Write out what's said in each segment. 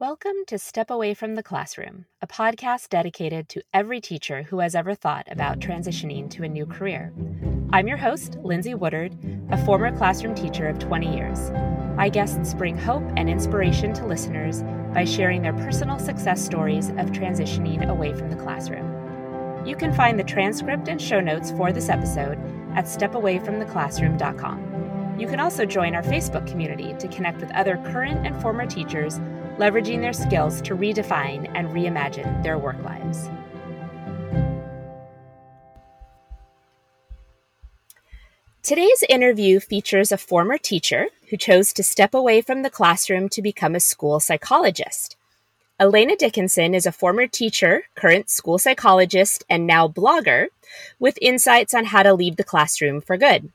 Welcome to Step Away from the Classroom, a podcast dedicated to every teacher who has ever thought about transitioning to a new career. I'm your host, Lindsay Woodard, a former classroom teacher of 20 years. My guests bring hope and inspiration to listeners by sharing their personal success stories of transitioning away from the classroom. You can find the transcript and show notes for this episode at stepawayfromtheclassroom.com. You can also join our Facebook community to connect with other current and former teachers leveraging their skills to redefine and reimagine their work lives. Today's interview features a former teacher who chose to step away from the classroom to become a school psychologist. Elena Dickinson is a former teacher, current school psychologist, and now blogger with insights on how to leave the classroom for good.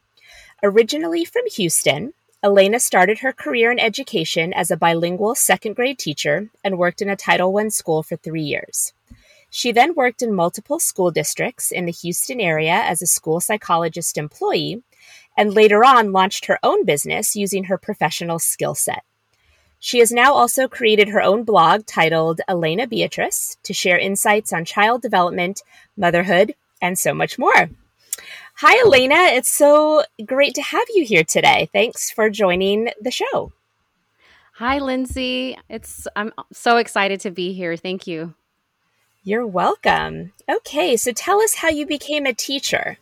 Originally from Houston, Elena started her career in education as a bilingual second grade teacher and worked in a Title I school for three years. She then worked in multiple school districts in the Houston area as a school psychologist employee, and later on launched her own business using her professional skill set. She has now also created her own blog titled Elena Beatrice to share insights on child development, motherhood, and so much more. Hi, Elena. It's so great to have you here today. Thanks for joining the show. Hi, Lindsay. It's I'm so excited to be here. Thank you. You're welcome. Okay, so tell us how you became a teacher.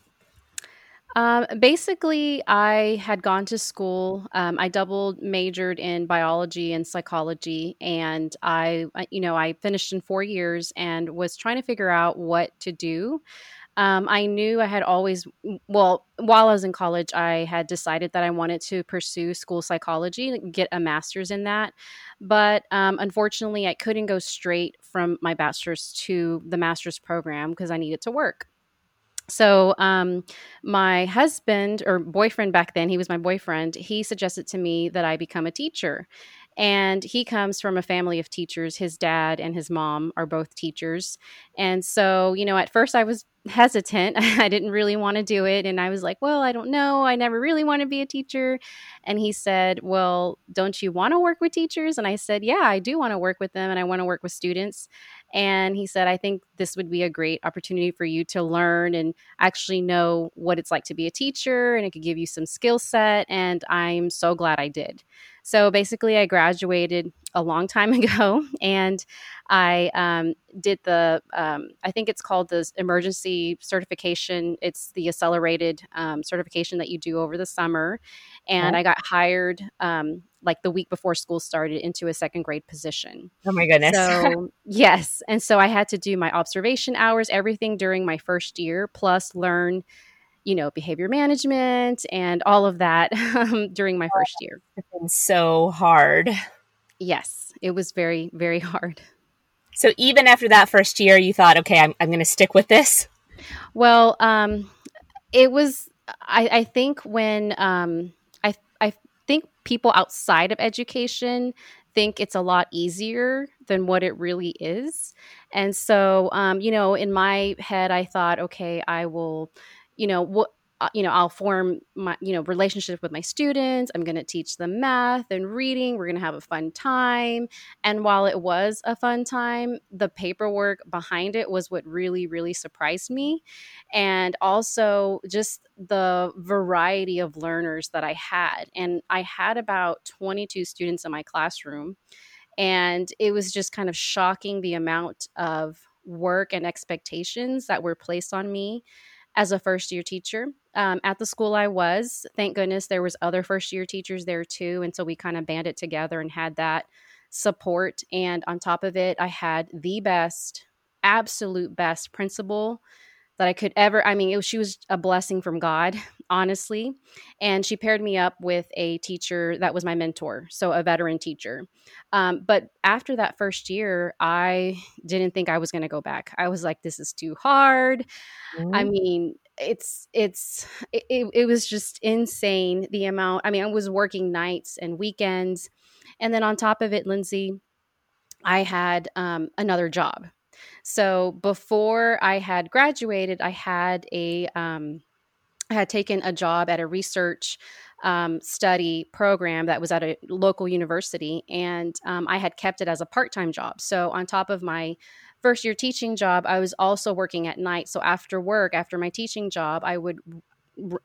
Um, basically, I had gone to school. Um, I double majored in biology and psychology, and I, you know, I finished in four years and was trying to figure out what to do. Um, I knew I had always, well, while I was in college, I had decided that I wanted to pursue school psychology, get a master's in that. But um, unfortunately, I couldn't go straight from my bachelor's to the master's program because I needed to work. So, um, my husband or boyfriend back then, he was my boyfriend, he suggested to me that I become a teacher. And he comes from a family of teachers. His dad and his mom are both teachers. And so, you know, at first I was hesitant. I didn't really want to do it. And I was like, well, I don't know. I never really want to be a teacher. And he said, well, don't you want to work with teachers? And I said, yeah, I do want to work with them and I want to work with students. And he said, I think this would be a great opportunity for you to learn and actually know what it's like to be a teacher. And it could give you some skill set. And I'm so glad I did. So basically, I graduated a long time ago and I um, did the, um, I think it's called the emergency certification. It's the accelerated um, certification that you do over the summer. And I got hired um, like the week before school started into a second grade position. Oh my goodness. So, yes. And so I had to do my observation hours, everything during my first year, plus learn you know, behavior management and all of that um, during my first year. It's been so hard. Yes, it was very, very hard. So even after that first year, you thought, okay, I'm, I'm going to stick with this? Well, um, it was, I, I think when, um, I, I think people outside of education think it's a lot easier than what it really is. And so, um, you know, in my head, I thought, okay, I will you know what Uh, you know i'll form my you know relationship with my students i'm going to teach them math and reading we're going to have a fun time. And while it was a fun time the paperwork behind it was what really really surprised me. And also just the variety of learners that i had and i had about 22 students in my classroom and it was just kind of shocking the amount of work and expectations that were placed on me as a first year teacher um, at the school i was thank goodness there was other first year teachers there too and so we kind of banded together and had that support and on top of it i had the best absolute best principal that I could ever. I mean, was, she was a blessing from God, honestly. And she paired me up with a teacher that was my mentor, so a veteran teacher. Um, but after that first year, I didn't think I was going to go back. I was like, this is too hard. Mm-hmm. I mean, it's it's it, it was just insane the amount. I mean, I was working nights and weekends, and then on top of it, Lindsay, I had um, another job so before I had graduated, I had a um, I had taken a job at a research um, study program that was at a local university, and um, I had kept it as a part time job. So, on top of my first year teaching job, I was also working at night. So, after work, after my teaching job, I would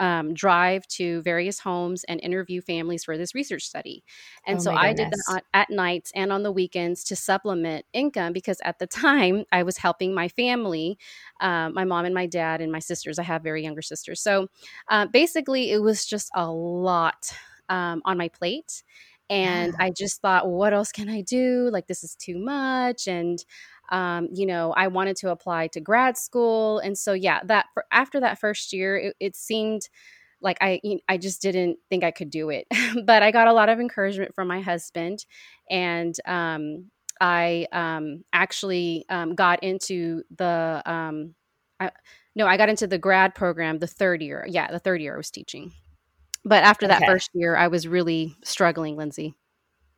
um, drive to various homes and interview families for this research study. And oh so I did that on, at nights and on the weekends to supplement income because at the time I was helping my family, uh, my mom and my dad and my sisters. I have very younger sisters. So uh, basically, it was just a lot um, on my plate. And yeah. I just thought, well, what else can I do? Like, this is too much. And um, you know, I wanted to apply to grad school, and so yeah, that for, after that first year, it, it seemed like I I just didn't think I could do it, but I got a lot of encouragement from my husband, and um, I um, actually um, got into the um, I, no, I got into the grad program the third year. Yeah, the third year I was teaching, but after that okay. first year, I was really struggling, Lindsay.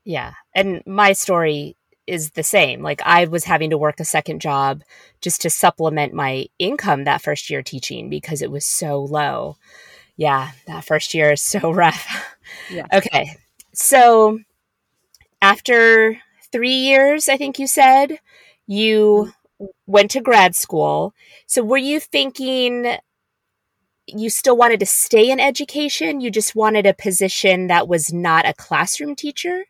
Yeah, and my story is the same. Like I was having to work a second job just to supplement my income that first year teaching because it was so low. Yeah, that first year is so rough. Yeah. okay. So after 3 years, I think you said, you went to grad school. So were you thinking you still wanted to stay in education? You just wanted a position that was not a classroom teacher?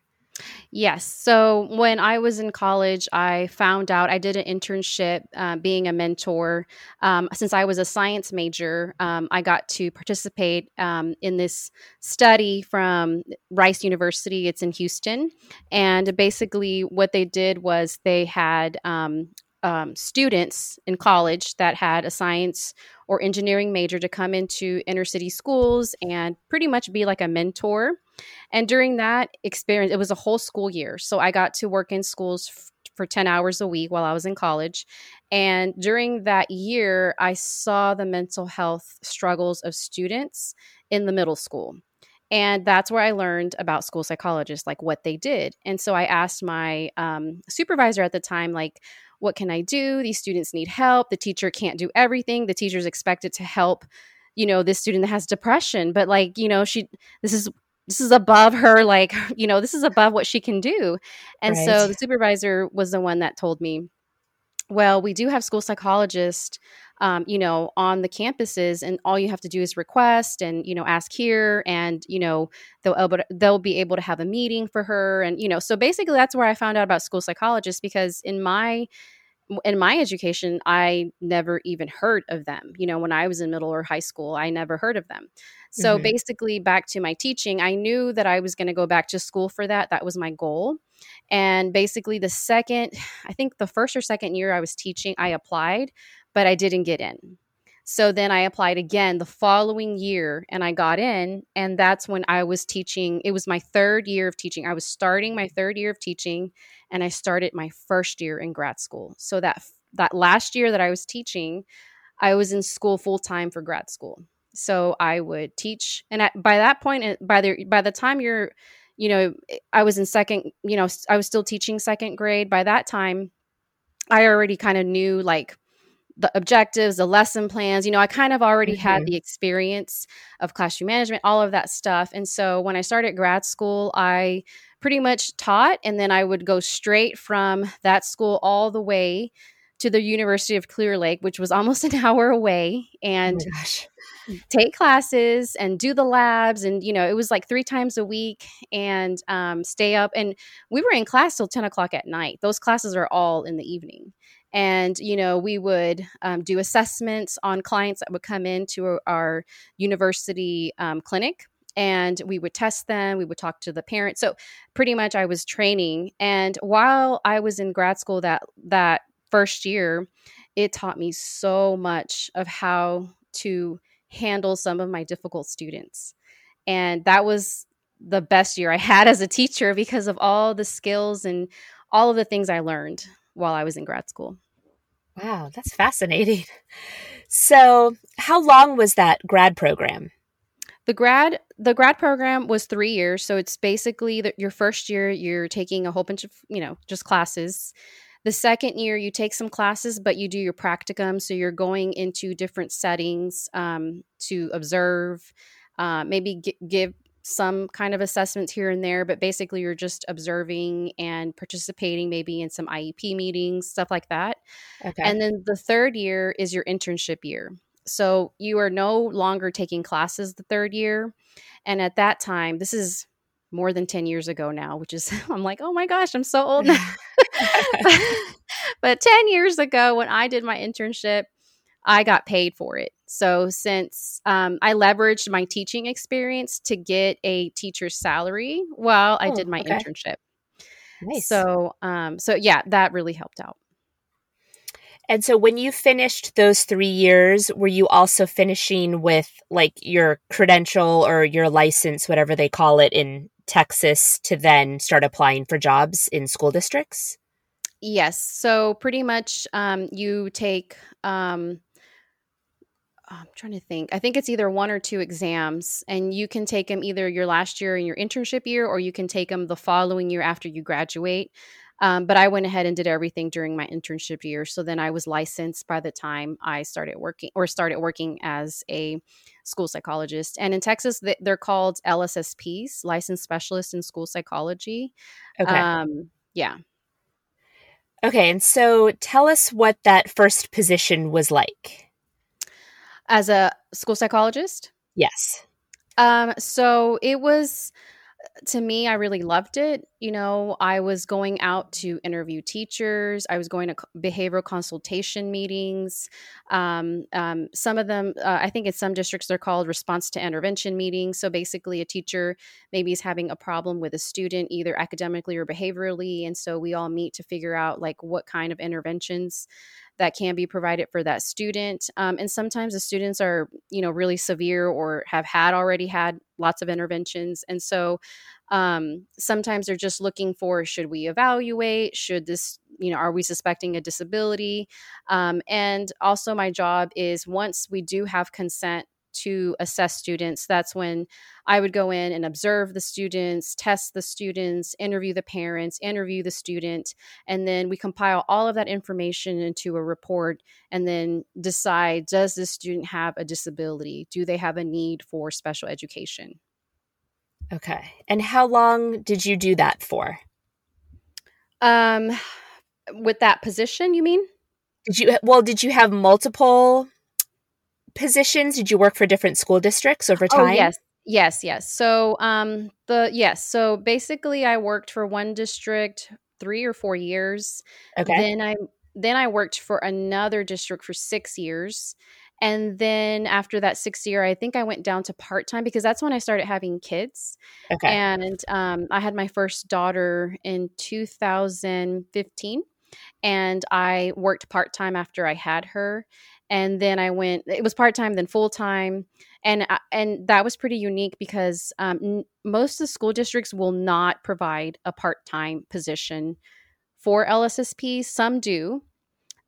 Yes. So when I was in college, I found out I did an internship uh, being a mentor. Um, since I was a science major, um, I got to participate um, in this study from Rice University. It's in Houston. And basically, what they did was they had um, students in college that had a science or engineering major to come into inner city schools and pretty much be like a mentor and during that experience, it was a whole school year. So I got to work in schools f- for 10 hours a week while I was in college. And during that year, I saw the mental health struggles of students in the middle school. And that's where I learned about school psychologists, like what they did. And so I asked my um, supervisor at the time, like, what can I do? These students need help. The teacher can't do everything. The teacher's expected to help, you know, this student that has depression. But like, you know, she, this is this is above her like you know this is above what she can do and right. so the supervisor was the one that told me well we do have school psychologists um, you know on the campuses and all you have to do is request and you know ask here and you know they'll able to, they'll be able to have a meeting for her and you know so basically that's where i found out about school psychologists because in my in my education, I never even heard of them. You know, when I was in middle or high school, I never heard of them. So mm-hmm. basically, back to my teaching, I knew that I was going to go back to school for that. That was my goal. And basically, the second, I think the first or second year I was teaching, I applied, but I didn't get in. So then I applied again the following year and I got in. And that's when I was teaching. It was my third year of teaching. I was starting my third year of teaching and I started my first year in grad school. So that that last year that I was teaching, I was in school full time for grad school. So I would teach and at, by that point by the by the time you're you know I was in second, you know, I was still teaching second grade. By that time I already kind of knew like the objectives, the lesson plans. You know, I kind of already mm-hmm. had the experience of classroom management, all of that stuff. And so when I started grad school, I pretty much taught, and then I would go straight from that school all the way to the University of Clear Lake, which was almost an hour away, and oh take classes and do the labs. And, you know, it was like three times a week and um, stay up. And we were in class till 10 o'clock at night. Those classes are all in the evening and you know we would um, do assessments on clients that would come into our university um, clinic and we would test them we would talk to the parents so pretty much i was training and while i was in grad school that that first year it taught me so much of how to handle some of my difficult students and that was the best year i had as a teacher because of all the skills and all of the things i learned while I was in grad school. Wow, that's fascinating. So, how long was that grad program? The grad the grad program was 3 years, so it's basically the, your first year you're taking a whole bunch of, you know, just classes. The second year, you take some classes, but you do your practicum. So you're going into different settings um, to observe, uh, maybe g- give some kind of assessments here and there, but basically you're just observing and participating maybe in some IEP meetings, stuff like that. Okay. And then the third year is your internship year. So you are no longer taking classes the third year. And at that time, this is more than 10 years ago now, which is, I'm like, oh my gosh, I'm so old now. but 10 years ago, when I did my internship, I got paid for it. So since um, I leveraged my teaching experience to get a teacher's salary while I oh, did my okay. internship. Nice. So, um, so yeah, that really helped out. And so when you finished those three years, were you also finishing with like your credential or your license, whatever they call it in Texas, to then start applying for jobs in school districts? Yes. So pretty much um, you take um, I'm trying to think. I think it's either one or two exams, and you can take them either your last year in your internship year, or you can take them the following year after you graduate. Um, but I went ahead and did everything during my internship year. So then I was licensed by the time I started working or started working as a school psychologist. And in Texas, they're called LSSPs, licensed specialist in school psychology. Okay. Um, yeah. Okay. And so tell us what that first position was like as a school psychologist? Yes. Um, so it was to me, I really loved it. You know, I was going out to interview teachers. I was going to behavioral consultation meetings. Um, um, some of them, uh, I think in some districts, they're called response to intervention meetings. So basically, a teacher maybe is having a problem with a student, either academically or behaviorally. And so we all meet to figure out like what kind of interventions that can be provided for that student. Um, and sometimes the students are, you know, really severe or have had already had lots of interventions. And so um, sometimes they're just looking for should we evaluate? Should this, you know, are we suspecting a disability? Um, and also, my job is once we do have consent to assess students, that's when I would go in and observe the students, test the students, interview the parents, interview the student, and then we compile all of that information into a report and then decide does this student have a disability? Do they have a need for special education? Okay. And how long did you do that for? Um with that position, you mean? Did you well, did you have multiple positions? Did you work for different school districts over oh, time? Oh, yes. Yes, yes. So, um, the yes. So basically, I worked for one district three or four years. Okay. Then I then I worked for another district for six years, and then after that sixth year, I think I went down to part time because that's when I started having kids. Okay. And um, I had my first daughter in 2015, and I worked part time after I had her and then I went. It was part time, then full time, and and that was pretty unique because um, n- most of the school districts will not provide a part time position for LSSP. Some do,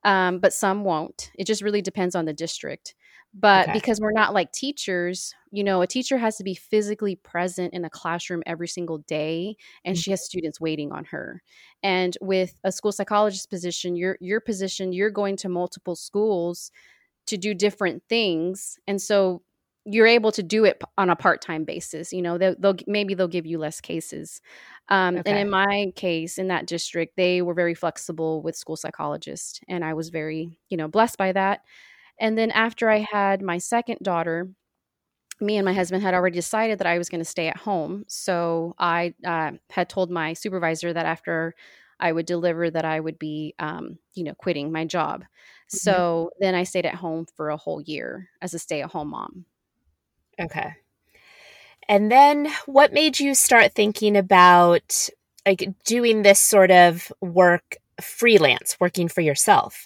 um, but some won't. It just really depends on the district. But okay. because we're not like teachers, you know, a teacher has to be physically present in a classroom every single day, and mm-hmm. she has students waiting on her. And with a school psychologist position, your your position, you're going to multiple schools to do different things, and so you're able to do it on a part-time basis you know they'll, they'll maybe they'll give you less cases um, okay. and in my case in that district they were very flexible with school psychologists and i was very you know blessed by that and then after I had my second daughter, me and my husband had already decided that I was going to stay at home. So I uh, had told my supervisor that after I would deliver, that I would be, um, you know, quitting my job. Mm-hmm. So then I stayed at home for a whole year as a stay-at-home mom. Okay. And then what made you start thinking about like doing this sort of work freelance, working for yourself?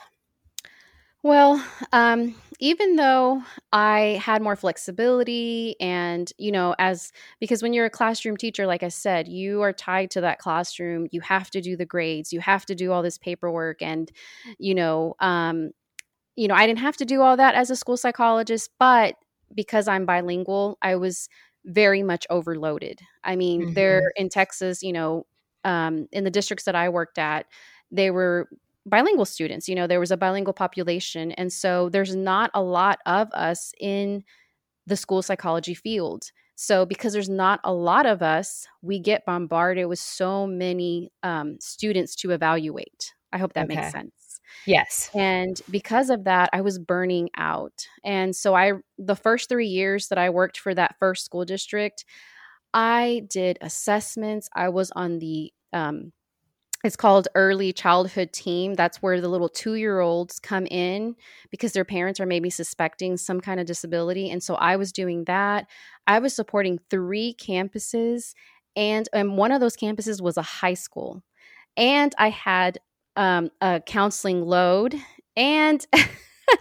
Well, um, even though I had more flexibility and, you know, as because when you're a classroom teacher, like I said, you are tied to that classroom. You have to do the grades, you have to do all this paperwork. And, you know, um, you know, I didn't have to do all that as a school psychologist, but because I'm bilingual, I was very much overloaded. I mean, mm-hmm. there in Texas, you know, um, in the districts that I worked at, they were bilingual students. You know, there was a bilingual population. And so there's not a lot of us in the school psychology field. So, because there's not a lot of us, we get bombarded with so many um, students to evaluate. I hope that okay. makes sense. Yes. And because of that, I was burning out. And so, I, the first three years that I worked for that first school district, I did assessments. I was on the um, it's called early childhood team that's where the little two-year-olds come in because their parents are maybe suspecting some kind of disability and so i was doing that i was supporting three campuses and, and one of those campuses was a high school and i had um, a counseling load and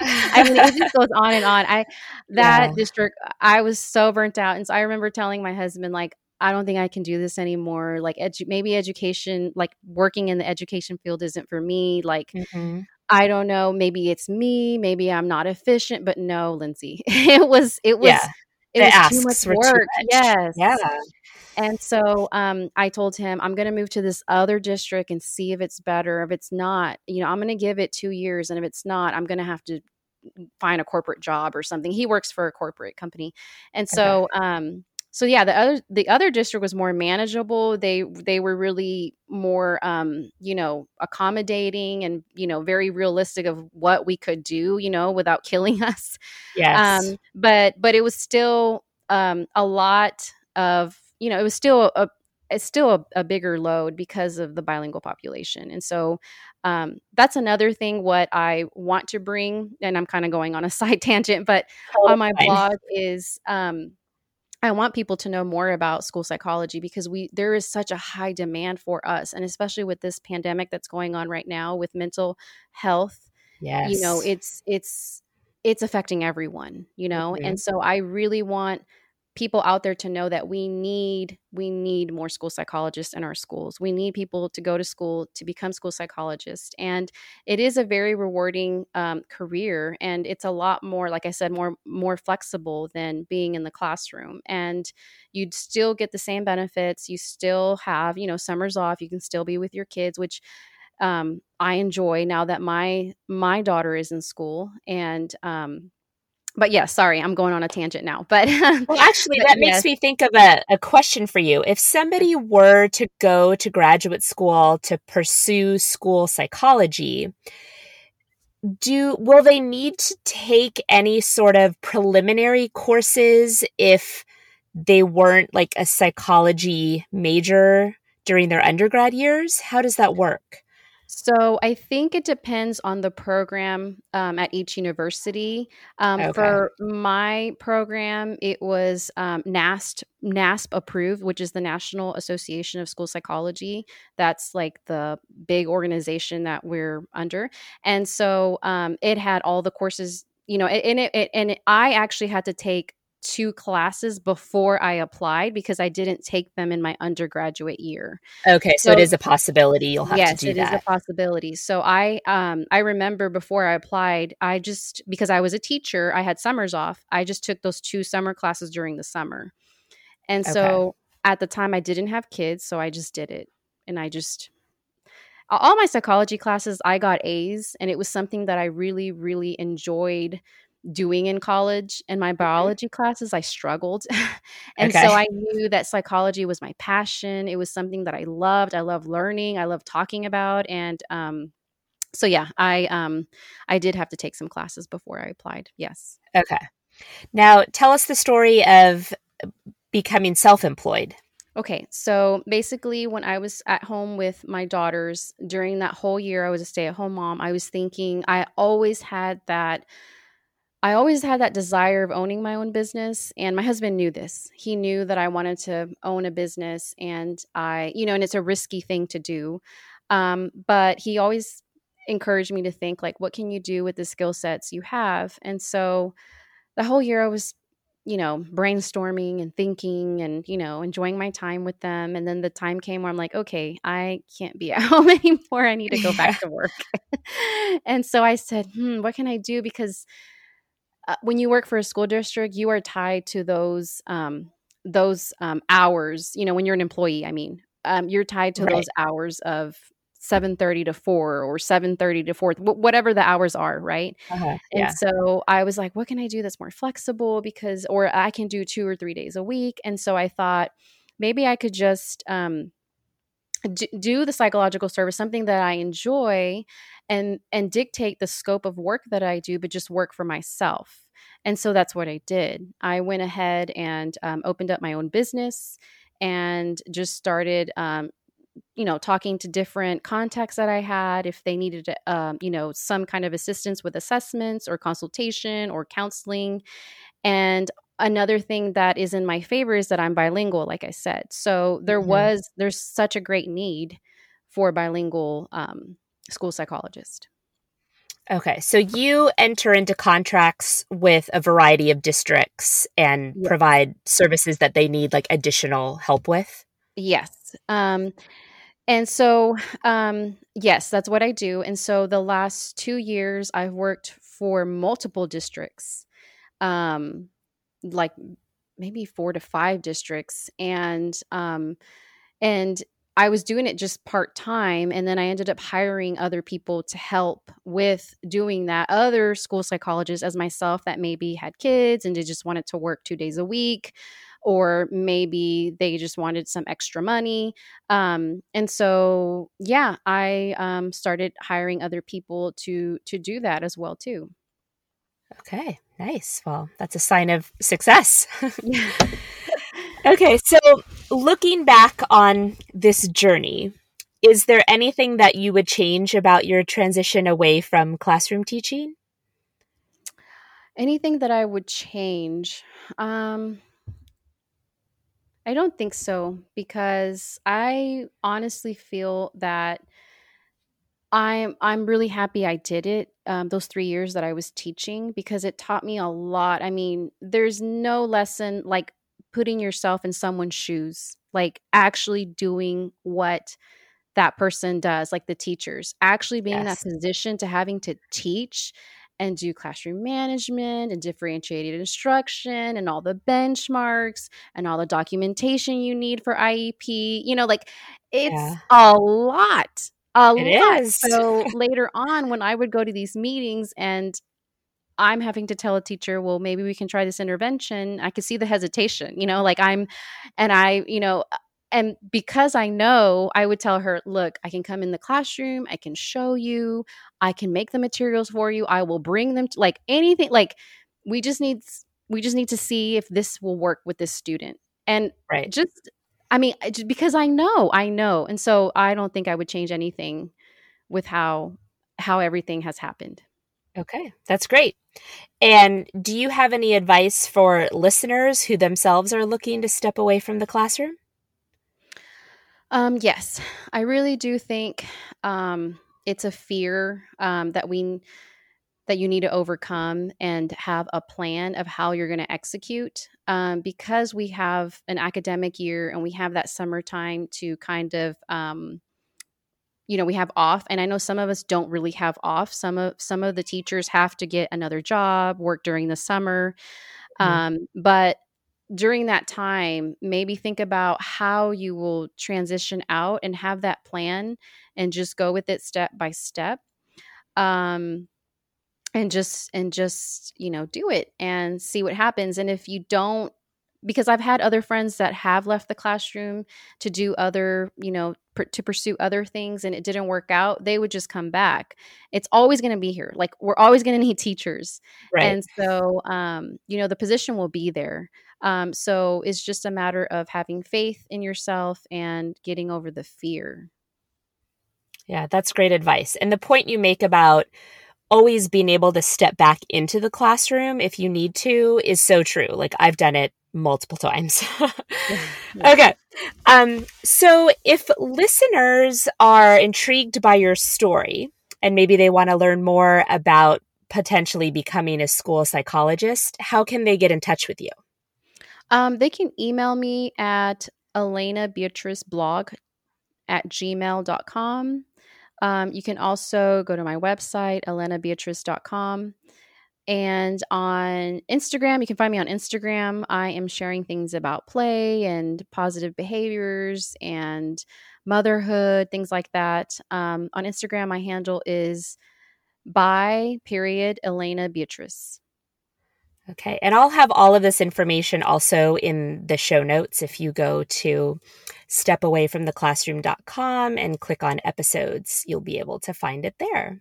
I mean, it just goes on and on. I that yeah. district, I was so burnt out, and so I remember telling my husband, like, I don't think I can do this anymore. Like, edu- maybe education, like working in the education field isn't for me. Like, mm-hmm. I don't know. Maybe it's me. Maybe I'm not efficient. But no, Lindsay, it was, it was, yeah. it was too much work. Too much. Yes. Yeah. And so um, I told him, I'm going to move to this other district and see if it's better. If it's not, you know, I'm going to give it two years. And if it's not, I'm going to have to find a corporate job or something. He works for a corporate company. And so, okay. um, so yeah the other the other district was more manageable. They they were really more um you know accommodating and you know very realistic of what we could do you know without killing us. Yes. Um but but it was still um a lot of you know it was still a it's still a, a bigger load because of the bilingual population. And so um, that's another thing what i want to bring and i'm kind of going on a side tangent but oh, on my fine. blog is um, I want people to know more about school psychology because we there is such a high demand for us and especially with this pandemic that's going on right now with mental health. Yes. You know, it's it's it's affecting everyone, you know. Mm-hmm. And so I really want people out there to know that we need we need more school psychologists in our schools. We need people to go to school to become school psychologists and it is a very rewarding um, career and it's a lot more like i said more more flexible than being in the classroom and you'd still get the same benefits you still have you know summers off you can still be with your kids which um, i enjoy now that my my daughter is in school and um, but yeah, sorry, I'm going on a tangent now. But well, actually, but that yes. makes me think of a, a question for you. If somebody were to go to graduate school to pursue school psychology, do will they need to take any sort of preliminary courses if they weren't like a psychology major during their undergrad years? How does that work? So I think it depends on the program um, at each university. Um, okay. For my program, it was um, NASP NASP approved, which is the National Association of School Psychology. That's like the big organization that we're under, and so um, it had all the courses. You know, and it, it and it, I actually had to take two classes before I applied because I didn't take them in my undergraduate year. Okay, so, so it is a possibility. You'll have yes, to do that. Yes, it is a possibility. So I um I remember before I applied, I just because I was a teacher, I had summers off. I just took those two summer classes during the summer. And so okay. at the time I didn't have kids, so I just did it. And I just all my psychology classes I got A's and it was something that I really really enjoyed doing in college and my biology classes i struggled. And okay. so i knew that psychology was my passion. It was something that i loved. I love learning. I love talking about. And um, so yeah i um i did have to take some classes before i applied. Yes. Okay. Now tell us the story of becoming self-employed. Okay, so basically, when I was at home with my daughters during that whole year, I was a stay at home mom. I was thinking, I always had that I always had that desire of owning my own business. And my husband knew this. He knew that I wanted to own a business. And I, you know, and it's a risky thing to do. Um, but he always encouraged me to think, like, what can you do with the skill sets you have? And so the whole year I was, you know, brainstorming and thinking and, you know, enjoying my time with them. And then the time came where I'm like, okay, I can't be at home anymore. I need to go yeah. back to work. and so I said, hmm, what can I do? Because uh, when you work for a school district, you are tied to those um, those um, hours. You know, when you're an employee, I mean, um, you're tied to right. those hours of 7.30 to 4 or 7.30 to 4 whatever the hours are right uh-huh, yeah. and so i was like what can i do that's more flexible because or i can do two or three days a week and so i thought maybe i could just um, do the psychological service something that i enjoy and and dictate the scope of work that i do but just work for myself. And so that's what i did. I went ahead and um, opened up my own business and just started um, you know talking to different contacts that i had if they needed um, you know some kind of assistance with assessments or consultation or counseling. And another thing that is in my favor is that i'm bilingual like i said so there mm-hmm. was there's such a great need for bilingual um, school psychologist Okay, so you enter into contracts with a variety of districts and yes. provide services that they need like additional help with? Yes. Um, and so, um, yes, that's what I do. And so the last two years, I've worked for multiple districts, um, like maybe four to five districts. And, um, and I was doing it just part time. And then I ended up hiring other people to help with doing that. Other school psychologists, as myself, that maybe had kids and they just wanted to work two days a week or maybe they just wanted some extra money. Um, and so, yeah, I um, started hiring other people to to do that as well too. Okay, nice. Well, that's a sign of success. okay, so looking back on this journey, is there anything that you would change about your transition away from classroom teaching? Anything that I would change? Um, I don't think so because I honestly feel that I'm I'm really happy I did it um, those three years that I was teaching because it taught me a lot. I mean, there's no lesson like putting yourself in someone's shoes, like actually doing what that person does, like the teachers, actually being yes. in that position to having to teach and do classroom management and differentiated instruction and all the benchmarks and all the documentation you need for IEP. You know, like it's yeah. a lot. A it lot. Is. So later on, when I would go to these meetings and I'm having to tell a teacher, well, maybe we can try this intervention. I could see the hesitation, you know, like I'm, and I, you know, uh, and because I know, I would tell her, look, I can come in the classroom, I can show you, I can make the materials for you, I will bring them to like anything like we just need we just need to see if this will work with this student. And right. just I mean, because I know, I know. And so I don't think I would change anything with how how everything has happened. Okay, that's great. And do you have any advice for listeners who themselves are looking to step away from the classroom? Um, yes, I really do think um, it's a fear um, that we that you need to overcome and have a plan of how you're going to execute um, because we have an academic year and we have that summertime to kind of um, you know we have off and i know some of us don't really have off some of some of the teachers have to get another job work during the summer mm-hmm. um, but during that time, maybe think about how you will transition out and have that plan and just go with it step by step. Um, and just and just you know do it and see what happens and if you don't because i've had other friends that have left the classroom to do other you know pr- to pursue other things and it didn't work out they would just come back it's always going to be here like we're always going to need teachers right. and so um, you know the position will be there um, so it's just a matter of having faith in yourself and getting over the fear. Yeah, that's great advice. And the point you make about always being able to step back into the classroom if you need to is so true. Like I've done it multiple times. Okay. Um, so if listeners are intrigued by your story and maybe they want to learn more about potentially becoming a school psychologist, how can they get in touch with you? Um, they can email me at Elena Beatrice blog at gmail.com. Um, you can also go to my website, elenabeatrice.com. And on Instagram, you can find me on Instagram. I am sharing things about play and positive behaviors and motherhood, things like that. Um, on Instagram, my handle is by period Elena Beatrice. Okay. And I'll have all of this information also in the show notes if you go to stepawayfromtheclassroom.com and click on episodes, you'll be able to find it there.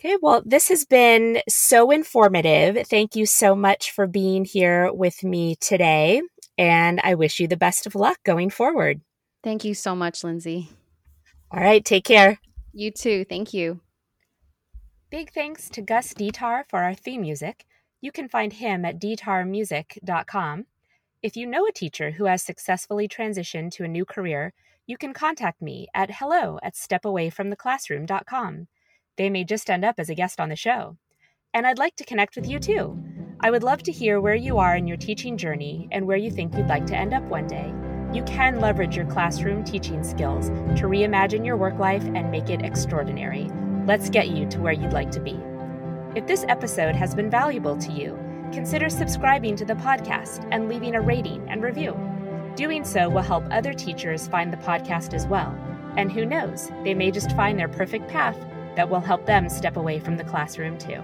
Okay, well, this has been so informative. Thank you so much for being here with me today. And I wish you the best of luck going forward. Thank you so much, Lindsay. All right, take care. You too. Thank you. Big thanks to Gus Detar for our theme music. You can find him at detarmusic.com. If you know a teacher who has successfully transitioned to a new career, you can contact me at hello at stepawayfromtheclassroom.com. They may just end up as a guest on the show. And I'd like to connect with you too. I would love to hear where you are in your teaching journey and where you think you'd like to end up one day. You can leverage your classroom teaching skills to reimagine your work life and make it extraordinary. Let's get you to where you'd like to be. If this episode has been valuable to you, consider subscribing to the podcast and leaving a rating and review. Doing so will help other teachers find the podcast as well. And who knows, they may just find their perfect path that will help them step away from the classroom too.